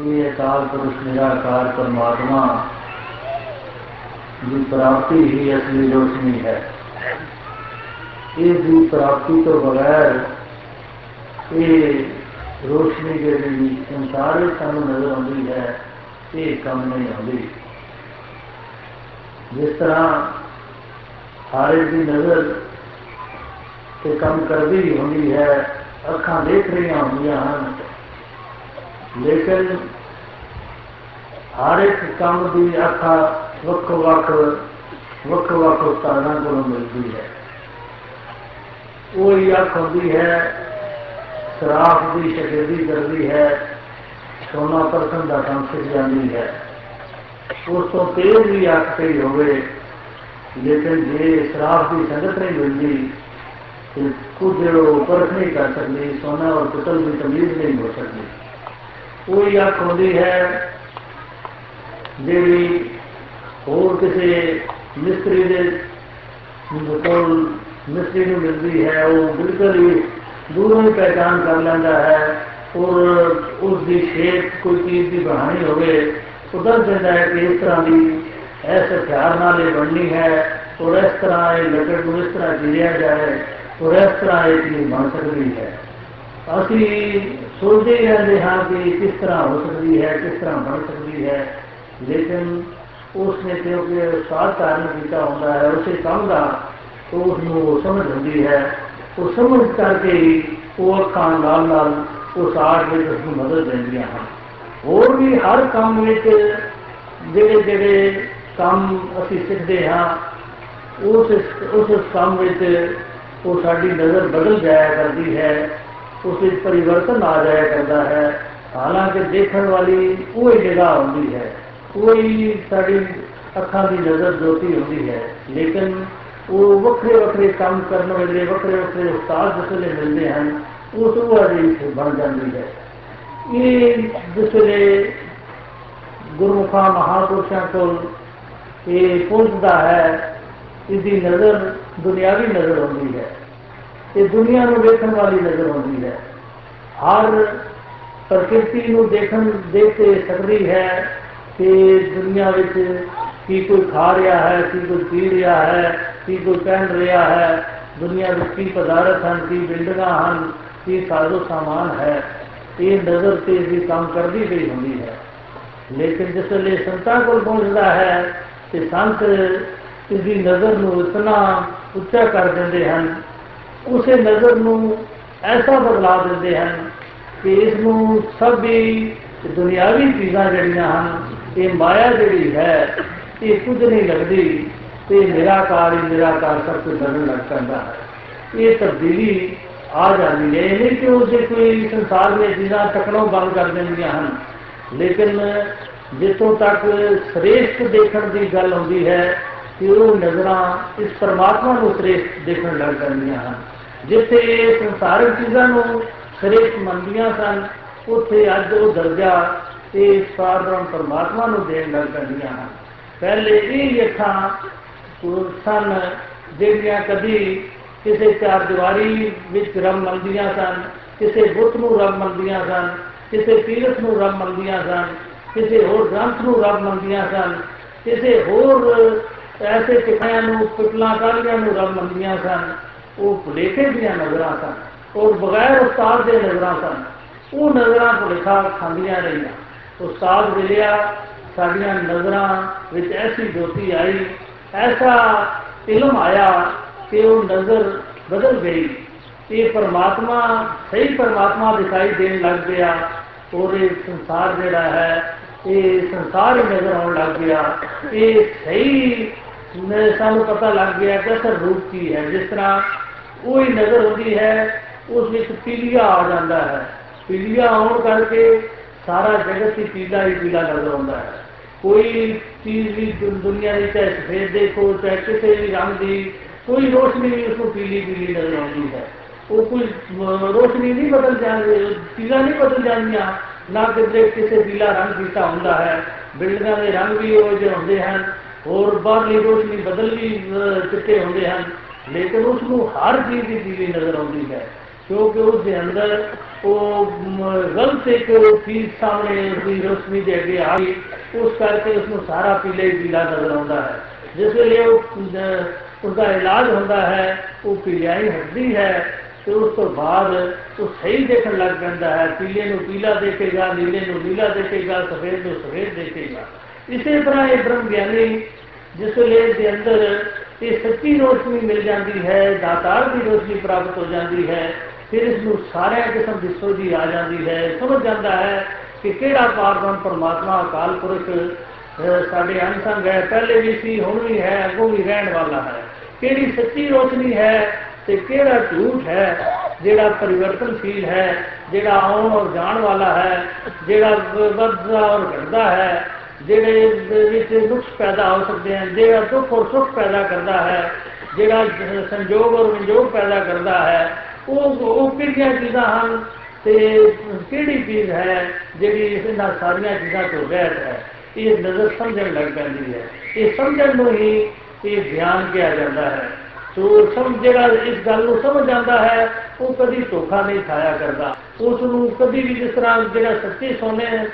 ਇਹ ਅਕਾਲ ਪੁਰਖ ਨਿਰਾਕਾਰ ਪਰਮਾਤਮਾ ਦੀ ਪ੍ਰਾਪਤੀ ਹੀ ਅਸਲੀ ਰੋਸ਼ਨੀ ਹੈ ਇਸ ਦੀ ਪ੍ਰਾਪਤੀ ਤੋਂ ਬਗੈਰ ਇਹ ਰੋਸ਼ਨੀ ਜਿਹੜੀ ਸੰਸਾਰ ਵਿੱਚ ਸਾਨੂੰ ਨਜ਼ਰ ਆਉਂਦੀ ਹੈ ਇਹ ਕੰਮ ਨਹੀਂ ਆਉਂਦੀ ਜਿਸ ਤਰ੍ਹਾਂ ਹਰ ਇੱਕ ਦੀ ਨਜ਼ਰ ਤੇ ਕੰਮ ਕਰਦੀ ਹੁੰਦੀ ਹੈ ਅੱਖਾਂ ਦੇਖ ਰਹੀਆਂ ਹੁੰਦੀਆਂ ਹਨ ਲੇਕਿਨ ਹਰ ਇੱਕ ਕੰਮ ਦੀ ਅੱਖਾਂ ਵੱਖੋ ਵੱਖ ਵੱਖੋ ਵੱਖ ਉਸਤਾਦਾਂ ਕੋਲੋਂ ਮਿਲਦੀ ਹੈ ਉਹ ਹੀ ਅੱਖ ਹੁੰਦੀ ਹੈ ਸਰਾਫ ਦੀ ਸ਼ਗਿਰਦੀ ਕਰਦੀ ਹੈ ਸੋਨਾ ਪਰਸਨ ਦਾ ਕੰਮ ਸਿੱਖ ਜਾਂਦੀ ਹੈ ਉਸ ਤੋਂ ਤੇਜ਼ ਵੀ ਅੱਖ ਪਈ ਹੋਵੇ ਲੇਕਿਨ ਜੇ ਸਰਾਫ ਦੀ ਸੰਗਤ ਨਹੀਂ ਮਿਲਦੀ ਤੇ ਕੁਝ ਉਹ ਪਰਖ ਨਹੀਂ ਕਰ ਸਕਦੀ ਸੋਨਾ ਔਰ ਪਿੱਤਲ ਦੀ ਤਮੀਜ਼ ਨਹੀਂ ਹੋ ਸਕਦੀ ਉਹ ਹੀ ਅੱਖ ਹੁੰਦੀ ਹੈ ਜਿਹੜੀ ਹੋਰ ਕਿਸੇ ਮਿਸਤਰੀ ਦੇ ਕੋਲ ਮਿਸਤਰੀ ਨੂੰ ਮਿਲਦੀ ਹੈ, ਉਹ ਬਿਲਕੁਲ ਹੀ ਦੂਰੋਂ ਹੀ ਪਹਿਚਾਨ ਕਰ ਲੈਂਦਾ ਹੈ। ਔਰ ਉਸ ਦੀ ਸ਼ੇਪ ਕੋਈ ਚੀਜ਼ ਦੀ ਬਣਾਣੀ ਹੋਵੇ, ਉਹ ਦੱਸ ਦਿੰਦਾ ਹੈ ਕਿ ਇਸ ਤਰ੍ਹਾਂ ਦੀ ਇਸ ਹਥਿਆਰ ਨਾਲ ਇਹ ਬਣਨੀ ਹੈ ਔਰ ਇਸ ਤਰ੍ਹਾਂ ਇਹ ਲੱਕੜ ਨੂੰ ਇਸ ਤਰ੍ਹਾਂ ਗਿਰਿਆ ਜਾਏ ਔਰ ਇਸ ਤਰ੍ਹਾਂ ਇਹ ਚੀਜ਼ ਬਣ ਸਕਦੀ ਹੈ। ਅਸੀਂ ਸੋਚਦੇ ਰਹਿੰਦੇ ਹਾਂ ਕਿ ਕਿਸ ਤਰ੍ਹਾਂ ਹੋ ਸਕਦੀ ਹੈ, ਕਿਸ ਤਰ੍ਹਾਂ ਬਣ ਸਕਦੀ ਹੈ। ਲੇਕਿਨ ਉਸ ਨੇ ਕਿਉਂਕਿ ਉਸਤਾਦ ਕਾਰਨ ਕੀਤਾ ਹੁੰਦਾ ਹੈ, ਉਸੇ ਕੰਮ ਦਾ ਤੋਂ ਉਸ ਨੂੰ ਉਹ ਸਮਝ ਹੁੰਦੀ ਹੈ। ਉਹ ਸਮਝ ਕਰਕੇ ਹੀ ਉਹ ਅੱਖਾਂ ਨਾਲ ਨਾਲ ਉਸ ਆਰਟ ਵਿੱਚ ਉਸ ਨੂੰ ਮਦਦ ਦਿੰਦੀਆਂ ਹਨ। ਹੋਰ ਵੀ ਹਰ ਕੰਮ ਵਿੱਚ ਜਿਹੜੇ ਜਿਹੜੇ ਕੰਮ ਅਸੀਂ ਸਿੱਖਦੇ ਹਾਂ, ਉਸ ਉਸ ਕੰਮ ਵਿੱਚ ਉਹ ਸਾਡੀ ਨਜ਼ਰ ਬਦਲ ਜਾਇਆ ਕਰਦੀ ਹੈ। ਉਸ ਵਿੱਚ ਪਰਿਵਰਤਨ ਆ ਜਾਇਆ ਕਰਦਾ ਹੈ। ਹਾਲਾਂਕਿ ਦੇਖਣ ਵਾਲੀ ਉਹ ਹੀ ਜਗ੍ਹਾ ਹੁੰਦੀ ਹੈ। ਕੋਈ ਸਾਡੀ ਅੱਖਾਂ ਦੀ ਨਜ਼ਰ ਜੋਤੀ ਹੁੰਦੀ ਹੈ। ਲੇਕਿਨ ਉਹ ਵੱਖਰੇ ਵੱਖਰੇ ਕੰਮ ਕਰਨ ਵਾਲੇ, ਵੱਖਰੇ ਵੱਖਰੇ ਉਸਤਾਦ ਜਿਸ ਵੇਲੇ ਮਿਲਦੇ ਹਨ, ਉਸ ਉਹ ਅਜੀਬ ਬਣ ਜਾਂਦੀ ਹੈ। ਇਹ ਜਿਸ ਵੇਲੇ ਗੁਰਮੁਖਾਂ ਮਹਾਪੁਰਸ਼ਾਂ ਕੋਲ ਇਹ ਪਹੁੰਚਦਾ ਹੈ ਇਹਦੀ ਨਜ਼ਰ ਦੁਨਿਆਵੀ ਨਜ਼ਰ ਹੁੰਦੀ ਹੈ। ਇਹ ਦੁਨੀਆ ਨੂੰ ਦੇਖਣ ਵਾਲੀ ਨਜ਼ਰ ਹੁੰਦੀ ਹੈ। ਹਰ ਪ੍ਰਕਿਰਤੀ ਨੂੰ ਦੇਖਣ ਦੇਖ ਕੇ ਸਕਦੀ ਹੈ ਕਿ ਦੁਨੀਆ ਵਿੱਚ ਕੀ ਕੋਈ ਖਾ ਰਿਹਾ ਹੈ, ਕੀ ਕੋਈ ਪੀ ਰਿਹਾ ਹੈ, ਕੀ ਕੋਈ ਪਹਿਨ ਰਿਹਾ ਹੈ। ਦੁਨੀਆ ਵਿੱਚ ਕੀ ਪਦਾਰਥ ਹਨ, ਕੀ ਬਿਲਡਿੰਗਾਂ ਹਨ, ਕੀ ਸਾਜ਼ੋ ਸਾਮਾਨ ਹੈ। ਇਹ ਨਜ਼ਰ ਤੇ ਵੀ ਕੰਮ ਕਰਦੀ ਗਈ ਹੁੰਦੀ ਹੈ। ਲੇਕਿਨ ਜਿਸ ਵੇਲੇ ਸੰਤਾਂ ਕੋਲ ਪਹੁੰਚਦਾ ਹੈ ਤੇ ਸੰਤ ਇਸ ਦੀ ਨਜ਼ਰ ਨੂੰ ਇਤਨਾ ਉੱਚਾ ਕਰ ਦਿੰਦੇ ਹਨ ਉਸੇ ਨਜ਼ਰ ਨੂੰ ਐਸਾ ਬਦਲਾ ਦਿੰਦੇ ਹਨ ਕਿ ਇਸ ਨੂੰ ਸਭ ਹੀ ਦੁਨਿਆਵੀ ਚੀਜ਼ਾਂ ਜਿਹੜੀਆਂ ਹਨ, ਇਹ ਮਾਇਆ ਜਿਹੜੀ ਹੈ, ਇਹ ਕੁਝ ਨਹੀਂ ਲੱਗਦੀ ਤੇ ਨਿਰਾਕਾਰ ਹੀ ਨਿਰਾਕਾਰ ਸਭ ਕੁਝ ਲੱਗਣ ਲੱਗ ਪੈਂਦਾ ਹੈ। ਇਹ ਤਬਦੀਲੀ ਆ ਜਾਂਦੀ ਹੈ, ਇਹ ਨਹੀਂ ਕਿ ਉਸੇ ਕੋਈ ਸੰਸਾਰ ਦੀਆਂ ਚੀਜ਼ਾਂ ਟਕਣੋਂ ਬੰਦ ਕਰ ਦਿੰਦੀਆਂ ਹਨ, ਲੇਕਿਨ ਜਿੱਥੋਂ ਤੱਕ ਸ੍ਰੇਸ਼ਟ ਦੇਖਣ ਦੀ ਗੱਲ ਆਉਂਦੀ ਹੈ ਕਿ ਉਹ ਨਜ਼ਰਾਂ ਇਸ ਪਰਮਾਤਮਾ ਨੂੰ ਸ੍ਰੇਸ਼ਟ ਦੇਖਣ ਲੱਗ ਪੈਂਦੀਆਂ ਹਨ। ਜਿੱਥੇ ਸੰਸਾਰਿਕ ਚੀਜ਼ਾਂ ਨੂੰ ਸ੍ਰੇਸ਼ਟ ਮੰਨਦੀਆਂ ਸਨ, ਉੱਥੇ ਅੱਜ ਉਹ ਦਰਜਾ ਇਹ ਸਾਰਬ੍ਰਹਮ ਪਰਮਾਤਮਾ ਨੂੰ ਦੇਣ ਲੱਗ ਪੈਂਦੀਆਂ ਹਨ। ਪਹਿਲੇ ਇਹ ਅੱਖਾਂ ਸਨ ਜਿਹੜੀਆਂ ਕਦੀ ਕਿਸੇ ਚਾਰ ਦੀਵਾਰੀ ਵਿੱਚ ਰੱਬ ਮੰਨਦੀਆਂ ਸਨ, ਕਿਸੇ ਬੁੱਤ ਨੂੰ ਰੱਬ ਮੰਨਦੀਆਂ ਸਨ, ਕਿਸੇ ਤੀਰਥ ਨੂੰ ਰੱਬ ਮੰਨਦੀਆਂ ਸਨ, ਕਿਸੇ ਹੋਰ ਗ੍ਰੰਥ ਨੂੰ ਰੱਬ ਮੰਨਦੀਆਂ ਸਨ, ਕਿਸੇ ਹੋਰ ਐਸੇ ਟਿਕਾਣਿਆਂ ਨੂੰ, ਪਿਪਲਾਂ ਕਾਲੀਆਂ ਨੂੰ ਰੱਬ ਮੰਨਦੀਆਂ ਸਨ। ਉਹ ਭੁਲੇਖੇ ਦੀਆਂ ਨਜ਼ਰਾਂ ਸਨ, ਔਰ ਬਗੈਰ ਉਸਤਾਦ ਦੇ ਨਜ਼ਰਾਂ ਸਨ। ਉਹ ਨਜ਼ਰਾਂ ਭੁਲੇਖਾ ਖਾਂਦੀਆਂ ਰਹੀਆਂ। ਉਸਤਾਦ ਮਿਲਿਆ, ਸਾਡੀਆਂ ਨਜ਼ਰਾਂ ਵਿੱਚ ਐਸੀ ਜੋਤੀ ਆਈ, ਐਸਾ ਇਲਮ ਆਇਆ ਕਿ ਉਹ ਨਜ਼ਰ ਬਦਲ ਗਈ। ਇਹ ਪਰਮਾਤਮਾ, ਸਹੀ ਪਰਮਾਤਮਾ ਦਿਖਾਈ ਦੇਣ ਲੱਗ ਗਿਆ ਔਰ ਇਹ ਸੰਸਾਰ ਜਿਹੜਾ ਹੈ, ਇਹ ਸੰਸਾਰ ਹੀ ਨਜ਼ਰ ਆਉਣ ਲੱਗ ਗਿਆ। ਇਹ ਸਹੀ ਸਾਨੂੰ ਪਤਾ ਲੱਗ ਗਿਆ ਕਿ ਅਸਲ ਰੂਪ ਕੀ ਹੈ। ਜਿਸ ਤਰ੍ਹਾਂ ਉਹ ਹੀ ਨਜ਼ਰ ਹੁੰਦੀ ਹੈ ਉਸ ਵਿੱਚ ਪੀਲੀਆ ਆ ਜਾਂਦਾ ਹੈ ਪੀਲੀਆ ਆਉਣ ਕਰਕੇ ਸਾਰਾ ਜਗਤ ਹੀ ਪੀਲਾ ਹੀ ਪੀਲਾ ਨਜ਼ਰ ਆਉਂਦਾ ਹੈ ਕੋਈ ਚੀਜ਼ ਵੀ ਦੁਨੀਆ ਦੀ ਚਾਹੇ ਸਫੇਦ ਦੇਖੋ ਚਾਹੇ ਕਿਸੇ ਵੀ ਰੰਗ ਦੀ ਕੋਈ ਰੋਸ਼ਨੀ ਵੀ ਉਸ ਨੂੰ ਪੀਲੀ ਪੀਲੀ ਨਜ਼ਰ ਆਉਂਦੀ ਹੈ ਉਹ ਕੋਈ ਰੋਸ਼ਨੀ ਨਹੀਂ ਬਦਲ ਜਾਂਦੀ ਚੀਜ਼ਾਂ ਨਹੀਂ ਬਦਲ ਜਾਂਦੀਆਂ ਨਾ ਕਿਤੇ ਕਿਸੇ ਪੀਲਾ ਰੰਗ ਕੀਤਾ ਹੁੰਦਾ ਹੈ ਬਿਲਡਿੰਗਾਂ ਦੇ ਰੰਗ ਵੀ ਉਹ ਜਿਹੇ ਹੁੰਦੇ ਹਨ ਹੋਰ ਬਾਹਰਲੀ ਰੋਸ਼ਨੀ ਬਦਲ ਵੀ ਚਿੱਟੇ ਹੁੰਦੇ ਹਨ ਲੇਕਿਨ ਉਸ ਨੂੰ ਹਰ ਚੀਜ਼ ਦੀ ਪੀਲੀ ਨਜ਼ਰ ਆਉਂਦੀ ਹੈ ਕਿਉਂਕਿ ਉਸ ਦੇ ਅੰਦਰ ਉਹ ਗਲਤ ਇੱਕ ਚੀਜ਼ ਸਾਹਮਣੇ ਉਸਦੀ ਰੋਸ਼ਨੀ ਦੇ ਅੱਗੇ ਆ ਗਈ ਉਸ ਕਰਕੇ ਉਸ ਨੂੰ ਸਾਰਾ ਪੀਲਾ ਹੀ ਪੀਲਾ ਨਜ਼ਰ ਆਉਂਦਾ ਹੈ ਜਿਸ ਵੇਲੇ ਉਹ ਉਸਦਾ ਇਲਾਜ ਹੁੰਦਾ ਹੈ ਉਹ ਪੀਲਿਆਈ ਹੱਦੀ ਹੈ ਤੇ ਉਸ ਤੋਂ ਬਾਅਦ ਉਹ ਸਹੀ ਦੇਖਣ ਲੱਗ ਪੈਂਦਾ ਹੈ ਪੀਲੇ ਨੂੰ ਪੀਲਾ ਦੇਖੇਗਾ ਨੀਲੇ ਨੂੰ ਨੀਲਾ ਦੇਖੇਗਾ ਸਫੇਦ ਨੂੰ ਸਫੇਦ ਦੇਖੇਗਾ ਇਸੇ ਤਰ੍ਹਾਂ ਇਹ ਬ੍ਰਹਮ ਗਿਆਨੀ ਜਿਸ ਵੇਲੇ ਦੇ ਅੰਦਰ ਇਹ ਸੱਚੀ ਰੋਸ਼ਨੀ ਮਿਲ ਜਾਂਦੀ ਹੈ, ਦਾਤਾਰ ਦੀ ਰੋਸ਼ਨੀ ਪ੍ਰਾਪਤ ਹੋ ਜਾਂਦੀ ਹੈ, ਫਿਰ ਇਸ ਨੂੰ ਸਾਰਿਆਂ ਕਿਸਮ ਦੀ ਸੋਝੀ ਆ ਜਾਂਦੀ ਹੈ। ਸਮਝ ਜਾਂਦਾ ਹੈ ਕਿ ਕਿਹੜਾ ਪਾਰਬ੍ਰਹਮ ਪਰਮਾਤਮਾ, ਅਕਾਲ ਪੁਰਖ ਸਾਡੇ ਅੰਸੰਗ ਹੈ, ਪਹਿਲੇ ਵੀ ਸੀ, ਹੁਣ ਵੀ ਹੈ, ਅੱਗੋਂ ਵੀ ਰਹਿਣ ਵਾਲਾ ਹੈ। ਕਿਹੜੀ ਸੱਚੀ ਰੋਸ਼ਨੀ ਹੈ ਤੇ ਕਿਹੜਾ ਝੂਠ ਹੈ, ਜਿਹੜਾ ਪਰਿਵਰਤਨਸ਼ੀਲ ਹੈ, ਜਿਹੜਾ ਆਉਣ ਔਰ ਜਾਣ ਵਾਲਾ ਹੈ, ਜਿਹੜਾ ਵੱਧਦਾ ਔਰ ਘਟਦਾ ਹੈ ਜਿਹੜੇ ਵਿੱਚ ਨੁਕਸ ਪੈਦਾ ਹੋ ਸਕਦੇ ਹਨ, ਜਿਹੜਾ ਦੁੱਖ ਔਰ ਸੁੱਖ ਪੈਦਾ ਕਰਦਾ ਹੈ, ਜਿਹੜਾ ਸੰਜੋਗ ਔਰ ਵਿਜੋਗ ਪੈਦਾ ਕਰਦਾ ਹੈ, ਉਹ ਉਹ ਕਿਹੜੀਆਂ ਚੀਜ਼ਾਂ ਹਨ ਤੇ ਕਿਹੜੀ ਚੀਜ਼ ਹੈ ਜਿਹੜੀ ਇਹਨਾਂ ਸਾਰੀਆਂ ਚੀਜ਼ਾਂ ਤੋਂ ਰਹਿਤ ਹੈ? ਇਹ ਨਜ਼ਰ ਸਮਝਣ ਲੱਗ ਪੈਂਦੀ ਹੈ। ਇਹ ਸਮਝਣ ਨੂੰ ਹੀ ਇਹ ਗਿਆਨ ਕਿਹਾ ਜਾਂਦਾ ਹੈ। ਸੋ ਸਮਝ ਜਿਹੜਾ ਇਸ ਗੱਲ ਨੂੰ ਸਮਝ ਜਾਂਦਾ ਹੈ, ਉਹ ਕਦੀ ਧੋਖਾ ਨਹੀਂ ਖਾਇਆ ਕਰਦਾ। ਉਸ ਨੂੰ ਕਦੀ ਵੀ ਜਿਸ ਤਰ੍ਹਾਂ ਜਿਹੜਾ ਸੱਚੇ ਸੋਨੇ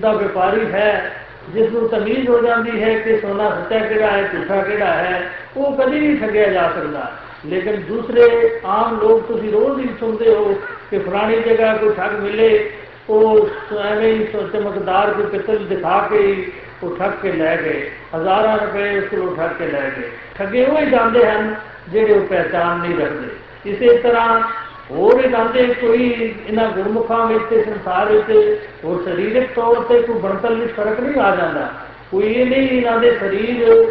ਦਾ ਵਪਾਰੀ ਹੈ ਜਿਸ ਨੂੰ ਤਮੀਜ਼ ਹੋ ਜਾਂਦੀ ਹੈ ਕਿ ਸੋਨਾ ਸੱਚਾ ਕਿਹੜਾ ਹੈ ਝੂਠਾ ਕਿਹੜਾ ਹੈ ਉਹ ਕਦੀ ਨਹੀਂ ਠੱਗਿਆ ਜਾ ਸਕਦਾ ਲੇਕਿਨ ਦੂਸਰੇ ਆਮ ਲੋਕ ਤੁਸੀਂ ਰੋਜ਼ ਹੀ ਸੁਣਦੇ ਹੋ ਕਿ ਫਲਾਣੀ ਜਗ੍ਹਾ ਕੋਈ ਠੱਗ ਮਿਲੇ ਉਹ ਐਵੇਂ ਹੀ ਚਮਕਦਾਰ ਕੋਈ ਪਿੱਤਲ ਦਿਖਾ ਕੇ ਉਹ ਠੱਗ ਕੇ ਲੈ ਗਏ ਹਜ਼ਾਰਾਂ ਰੁਪਏ ਉਸ ਕੋਲੋਂ ਠੱਗ ਕੇ ਲੈ ਗਏ ਠੱਗੇ ਉਹ ਹੀ ਜਾਂਦੇ ਹਨ ਜਿਹੜੇ ਉਹ ਪਹਿਚਾਨ ਨਹੀਂ ਰੱਖਦੇ ਇਸੇ ਤਰ੍ਹਾਂ ਹੋਰ ਇਹ ਜਾਂਦੇ ਕੋਈ ਇਹਨਾਂ ਗੁਰਮੁਖਾਂ ਵਿੱਚ ਤੇ ਸੰਸਾਰ ਵਿੱਚ ਹੋਰ ਸਰੀਰਕ ਤੌਰ ਤੇ ਕੋਈ ਬਣਤਰ ਵਿੱਚ ਫ਼ਰਕ ਨਹੀਂ ਆ ਜਾਂਦਾ। ਕੋਈ ਇਹ ਨਹੀਂ ਇਹਨਾਂ ਦੇ ਸਰੀਰ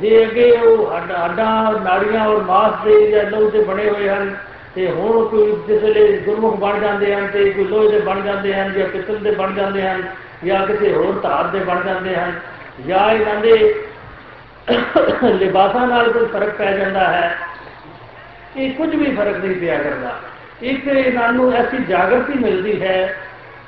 ਜੇ ਅੱਗੇ ਉਹ ਹੱਡਾਂ ਨਾੜੀਆਂ ਔਰ ਮਾਸ ਦੇ ਜਾਂ ਲਹੂ ਦੇ ਬਣੇ ਹੋਏ ਹਨ ਤੇ ਹੁਣ ਕੋਈ ਜਿਸ ਵੇਲੇ ਗੁਰਮੁਖ ਬਣ ਜਾਂਦੇ ਹਨ ਤੇ ਕੋਈ ਲੋਹੇ ਦੇ ਬਣ ਜਾਂਦੇ ਹਨ ਜਾਂ ਪਿੱਤਲ ਦੇ ਬਣ ਜਾਂਦੇ ਹਨ ਜਾਂ ਕਿਸੇ ਹੋਰ ਧਾਰ ਦੇ ਬਣ ਜਾਂਦੇ ਹਨ ਜਾਂ ਇਹਨਾਂ ਦੇ ਲਿਬਾਸਾਂ ਨਾਲ ਕੋਈ ਫ਼ਰਕ ਪੈ ਜਾਂਦਾ ਹੈ, ਇਹ ਕੁਝ ਵੀ ਫ਼ਰਕ ਨਹੀਂ ਪਿਆ ਕਰਦਾ। ਇੱਕ ਇਹਨਾਂ ਨੂੰ ਐਸੀ ਜਾਗਰਤੀ ਮਿਲਦੀ ਹੈ,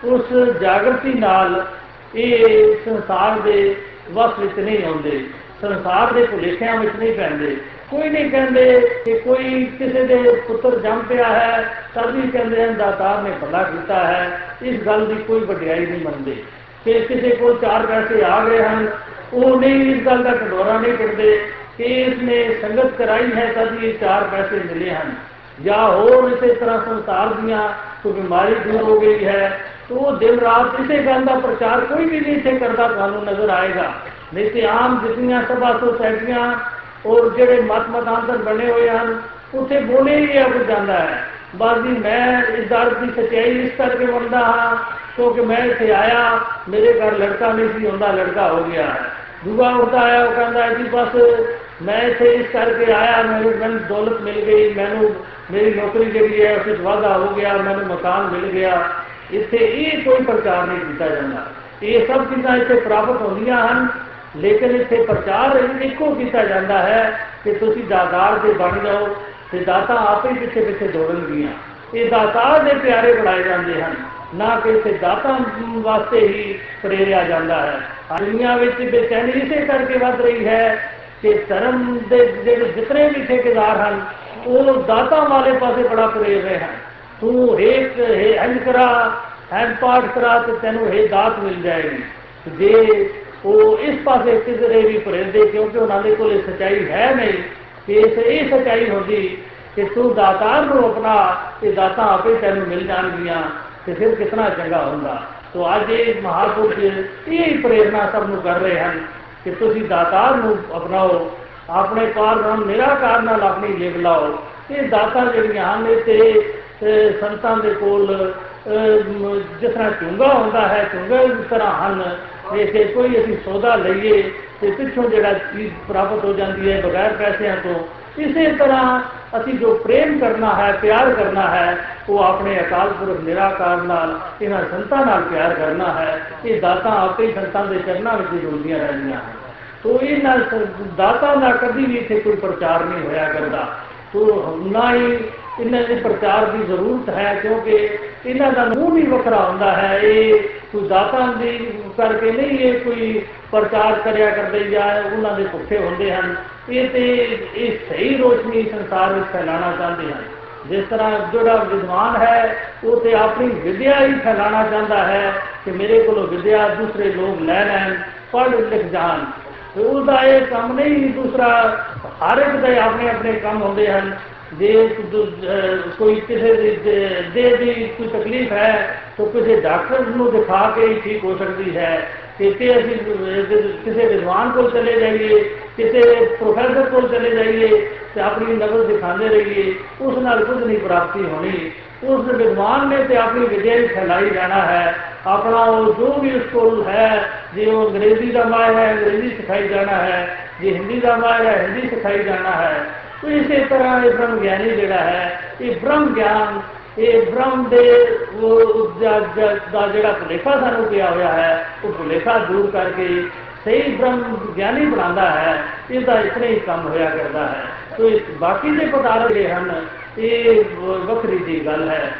ਉਸ ਜਾਗਰਤੀ ਨਾਲ ਇਹ ਸੰਸਾਰ ਦੇ ਵਸ ਵਿੱਚ ਨਹੀਂ ਆਉਂਦੇ, ਸੰਸਾਰ ਦੇ ਭੁਲੇਖਿਆਂ ਵਿੱਚ ਨਹੀਂ ਪੈਂਦੇ। ਕੋਈ ਨਹੀਂ ਕਹਿੰਦੇ ਕਿ ਕੋਈ ਕਿਸੇ ਦੇ ਪੁੱਤਰ ਜੰਮ ਪਿਆ ਹੈ, ਤਾਂ ਵੀ ਕਹਿੰਦੇ ਹਨ, ਦਾਤਾਰ ਨੇ ਭਲਾ ਕੀਤਾ ਹੈ, ਇਸ ਗੱਲ ਦੀ ਕੋਈ ਵਡਿਆਈ ਨਹੀਂ ਮੰਨਦੇ। ਕਿ ਕਿਸੇ ਕੋਲ ਚਾਰ ਪੈਸੇ ਆ ਗਏ ਹਨ, ਉਹ ਨਹੀਂ, ਇਸ ਗੱਲ ਦਾ ਕਟੋਰਾ ਨਹੀਂ ਕੱਢਦੇ ਕਿ ਇਸ ਨੇ ਸੰਗਤ ਕਰਾਈ ਹੈ, ਤਾਂ ਇਹ ਚਾਰ ਪੈਸੇ ਮਿਲੇ ਹਨ। ਜਾਂ ਹੋਰ ਇਸੇ ਤਰ੍ਹਾਂ ਸੰਸਾਰ ਦੀਆਂ ਕੋਈ ਬਿਮਾਰੀ ਦੂਰ ਹੋ ਗਈ ਹੈ, ਤੋ ਉਹ ਦਿਨ ਰਾਤ ਇਸੇ ਗੱਲ ਦਾ ਪ੍ਰਚਾਰ ਕੋਈ ਵੀ ਨਹੀਂ ਇੱਥੇ ਕਰਦਾ, ਤੁਹਾਨੂੰ ਨਜ਼ਰ ਆਏਗਾ। ਨਹੀਂ ਤੇ ਆਮ ਜਿਤਨੀਆਂ ਸਭਾ ਸੋਸਾਇਟੀਆਂ ਔਰ ਜਿਹੜੇ ਮਤ ਮਤਾਂਤਰ ਬਣੇ ਹੋਏ ਹਨ, ਉੱਥੇ ਬੋਲੇ ਹੀ ਆ ਕੁਝ ਜਾਂਦਾ ਹੈ। ਬਾਦੀ ਮੈਂ ਇਸ ਦਰਦ ਦੀ ਸਚਾਈ ਇਸ ਕਰਕੇ ਮੰਨਦਾ ਹਾਂ, ਕਿਉਂਕਿ ਮੈਂ ਇੱਥੇ ਆਇਆ, ਮੇਰੇ ਘਰ ਲੜਕਾ ਨਹੀਂ ਸੀ ਹੁੰਦਾ ਲੜਕਾ ਹੋ ਗਿਆ। ਦੂਆ ਹੁੰਦਾ ਹੈ ਉਹ ਕਹਿੰਦਾ ਜੀ, ਬਸ ਮੈਂ ਇੱਥੇ ਇਸ ਕਰਕੇ ਆਇਆ, ਮੈਨੂੰ ਮੈਨੂੰ ਦੌਲਤ ਮਿਲ ਗਈ, ਮੈਨੂੰ ਮੇਰੀ ਨੌਕਰੀ ਜਿਹੜੀ ਹੈ ਉਸ ਵਿੱਚ ਵਾਧਾ ਹੋ ਗਿਆ, ਮੈਨੂੰ ਮਕਾਨ ਮਿਲ ਗਿਆ। ਇੱਥੇ ਇਹ ਕੋਈ ਪ੍ਰਚਾਰ ਨਹੀਂ ਕੀਤਾ ਜਾਂਦਾ। ਇਹ ਸਭ ਚੀਜ਼ਾਂ ਇੱਥੇ ਪ੍ਰਾਪਤ ਹੁੰਦੀਆਂ ਹਨ, ਲੇਕਿਨ ਇੱਥੇ ਪ੍ਰਚਾਰ ਇੱਕੋ ਕੀਤਾ ਜਾਂਦਾ ਹੈ ਕਿ ਤੁਸੀਂ ਦਾਤਾਰ ਦੇ ਬਣ ਜਾਓ ਤੇ ਦਾਤਾ ਆਪੇ ਪਿੱਛੇ ਪਿੱਛੇ ਦੌੜਨਗੀਆਂ। ਇਹ ਦਾਤਾਰ ਦੇ ਪਿਆਰੇ ਬਣਾਏ ਜਾਂਦੇ ਹਨ। ਨਾ ਕਿ ਇੱਥੇ ਦਾਤਾ ਵਾਸਤੇ ਹੀ ਪ੍ਰੇਰਿਆ ਜਾਂਦਾ ਹੈ। ਦੁਨੀਆ ਵਿੱਚ ਬੇਚੈਨੀ ਇਸੇ ਕਰਕੇ ਵੱਧ ਰਹੀ ਹੈ ਕਿ ਧਰਮ ਦੇ ਜਿਹੜੇ ਜਿਤਨੇ ਵੀ ਠੇਕੇਦਾਰ ਹਨ, ਉਹ ਦਾਤਾ ਵਾਲੇ ਪਾਸੇ ਬੜਾ ਪ੍ਰੇਰ ਰਹੇ ਹਨ। ਤੂੰ ਹੇਕ ਇੰਜ ਕਰਾ ਹੈਂਡ ਪਾਠ ਕਰਾ ਤੇ ਤੈਨੂੰ ਇਹ ਦਾਤ ਮਿਲ ਜਾਏਗੀ। ਜੇ ਉਹ ਇਸ ਪਾਸੇ ਕਿਧਰੇ ਵੀ ਪਰੇਂਦੇ ਕਿਉਂਕਿ ਉਹਨਾਂ ਦੇ ਕੋਲ ਸਚਾਈ ਹੈ ਨਹੀਂ ਕਿ ਇਸ, ਇਹ ਸਚਾਈ ਹੁੰਦੀ ਕਿ ਤੂੰ ਦਾਤਾਰ ਨੂੰ ਆਪਣਾ ਤੇ ਦਾਤਾ ਆਪੇ ਤੈਨੂੰ ਮਿਲ ਜਾਣਗੀਆਂ ਤੇ ਫਿਰ ਕਿਤਨਾ ਚੰਗਾ ਹੁੰਦਾ। ਤੋ ਅੱਜ ਇਹ ਮਹਾਪੁਰਖ ਇਹ ਪ੍ਰੇਰਣਾ ਸਭ ਨੂੰ ਕਰ ਰਹੇ ਹਨ। ਕਿ ਤੁਸੀਂ ਦਾਤਾਰ ਨੂੰ ਅਪਣਾਓ, ਆਪਣੇ ਪਾਰਬ੍ਰਹਮ ਨਿਰਾਕਾਰ ਨਾਲ ਆਪਣੀ ਲਿਵ ਲਾਓ। ਇਹ ਦਾਤਾ ਜਿਹੜੀਆਂ ਹਨ ਤੇ ਸੰਤਾਂ ਦੇ ਕੋਲ ਜਿਸ ਤਰ੍ਹਾਂ ਚੁੰਗਾ ਹੁੰਦਾ ਹੈ ਚੁੰਗਾ ਇਸ ਤਰ੍ਹਾਂ ਹਨ। ਜੇ ਕੋਈ ਅਸੀਂ ਸੌਦਾ ਲਈਏ, ਤੇ ਪਿੱਛੋਂ ਜਿਹੜਾ ਚੀਜ਼ ਪ੍ਰਾਪਤ ਹੋ ਜਾਂਦੀ ਹੈ ਬਗੈਰ ਪੈਸਿਆਂ ਤੋਂ ਇਸੇ ਤਰ੍ਹਾਂ ਅਸੀਂ ਜੋ ਪ੍ਰੇਮ ਕਰਨਾ ਹੈ, ਪਿਆਰ ਕਰਨਾ ਹੈ, ਉਹ ਆਪਣੇ ਅਕਾਲ ਪੁਰਖ ਨਿਰਾਕਾਰ ਨਾਲ, ਇਹਨਾਂ ਸੰਤਾਂ ਨਾਲ ਪਿਆਰ ਕਰਨਾ ਹੈ। ਇਹ ਦਾਤਾ ਆਪੇ ਹੀ ਸੰਤਾਂ ਦੇ ਚਰਨਾਂ ਵਿੱਚ ਜੁੜਦੀਆਂ ਰਹਿੰਦੀਆਂ ਹਨ। ਤੋ ਇਹਨਾਂ ਦਾਤਾ ਦਾ ਕਦੀ ਵੀ ਇੱਥੇ ਕੋਈ ਪ੍ਰਚਾਰ ਨਹੀਂ ਹੋਇਆ ਕਰਦਾ। ਤੋ ਨਾ ਹੀ ਇਹਨਾਂ ਦੇ ਪ੍ਰਚਾਰ ਦੀ ਜ਼ਰੂਰਤ ਹੈ, ਕਿਉਂਕਿ ਇਹਨਾਂ ਦਾ ਮੂੰਹ ਵੀ ਵੱਖਰਾ ਹੁੰਦਾ ਹੈ। ਇਹ ਕੋਈ ਦਾਤਾਂ ਦੀ ਕਰਕੇ ਨਹੀਂ ਇਹ ਕੋਈ ਪ੍ਰਚਾਰ ਕਰਿਆ ਕਰਦੇ ਜਾਂ ਉਹਨਾਂ ਦੇ ਭੁੱਖੇ ਹੁੰਦੇ ਹਨ। ਇਹ ਤੇ ਇਹ ਸਹੀ ਰੋਸ਼ਨੀ ਸੰਸਾਰ ਵਿੱਚ ਫੈਲਾਉਣਾ ਚਾਹੁੰਦੇ ਹਨ। ਜਿਸ ਤਰ੍ਹਾਂ ਜਿਹੜਾ ਵਿਦਵਾਨ ਹੈ, ਉਹ ਤੇ ਆਪਣੀ ਵਿਦਿਆ ਹੀ ਫੈਲਾਣਾ ਚਾਹੁੰਦਾ ਹੈ ਕਿ ਮੇਰੇ ਕੋਲੋਂ ਵਿਦਿਆ ਦੂਸਰੇ ਲੋਕ ਲੈ ਲੈਣ, ਪੜ੍ਹ ਲਿਖ ਜਾਣ। ਤੇ ਉਹਦਾ ਇਹ ਕੰਮ ਨਹੀਂ, ਦੂਸਰਾ ਹਰ ਇੱਕ ਦੇ ਆਪਣੇ ਆਪਣੇ ਕੰਮ ਹੁੰਦੇ ਹਨ। ਜੇ ਦੂ- ਅਹ ਕੋਈ ਕਿਸੇ ਦੀ ਦੇ- ਦੇਹ ਦੀ ਕੋਈ ਤਕਲੀਫ ਹੈ ਤਾਂ ਕਿਸੇ ਡਾਕਟਰ ਨੂੰ ਦਿਖਾ ਕੇ ਹੀ ਠੀਕ ਹੋ ਸਕਦੀ ਹੈ ਕਿ ਕਿ ਅਸੀਂ ਅਹ, ਕਿਸੇ ਵਿਦਵਾਨ ਕੋਲ ਚਲੇ ਜਾਈਏ ਕਿਸੇ ਪ੍ਰੋਫੈਸਰ ਕੋਲ ਚਲੇ ਜਾਈਏ ਤੇ ਆਪਣੀ ਨਜ਼ਰ ਦਿਖਾਉਂਦੇ ਰਹੀਏ ਉਸ ਨਾਲ ਕੁਝ ਨਹੀਂ ਪ੍ਰਾਪਤੀ ਹੋਣੀ ਉਸ ਵਿਦਵਾਨ ਨੇ ਤੇ ਆਪਣੀ ਵਿਦਿਆ ਹੀ ਫੈਲਾਈ ਜਾਣਾ ਹੈ ਆਪਣਾ ਉਹ ਜੋ ਵੀ ਉਸ ਕੋਲ ਹੈ ਜੇ ਉਹ ਅੰਗਰੇਜ਼ੀ ਦਾ ਮਾਹਿਰ ਹੈ ਅੰਗਰੇਜ਼ੀ ਸਿਖਾਈ ਜਾਣਾ ਹੈ ਜੇ ਹਿੰਦੀ ਦਾ ਮਾਹਿਰ ਹੈ ਹਿੰਦੀ ਸਿਖਾਈ ਜਾਣਾ ਹੈ ਤੋ ਇਸੇ ਤਰ੍ਹਾਂ ਇਹ ਬ੍ਰਹਮ ਗਿਆਨੀ ਜਿਹੜਾ ਹੈ, ਇਹ ਬ੍ਰਹਮ ਗਿਆਨ, ਇਹ ਬ੍ਰਹਮ ਦੇ ਉਹ ਦਾ ਦਾ- ਦਾ ਜਿਹੜਾ ਭੁਲੇਖਾ ਸਾਨੂੰ ਪਿਆ ਹੋਇਆ ਹੈ, ਉਹ ਭੁਲੇਖਾ ਦੂਰ ਕਰਕੇ ਸਹੀ ਬ੍ਰਹਮ ਗਿਆਨੀ ਬਣਾਉਂਦਾ ਹੈ, ਇਹਦਾ ਇਤਨਾ ਹੀ ਕੰਮ ਹੋਇਆ ਕਰਦਾ ਹੈ। ਤੋ ਇਹ ਬਾਕੀ ਦੇ ਪਦਾਰਥ ਜਿਹੜੇ ਹਨ, ਇਹ ਵ- ਵੱਖਰੀ ਜੀ ਗੱਲ ਹੈ।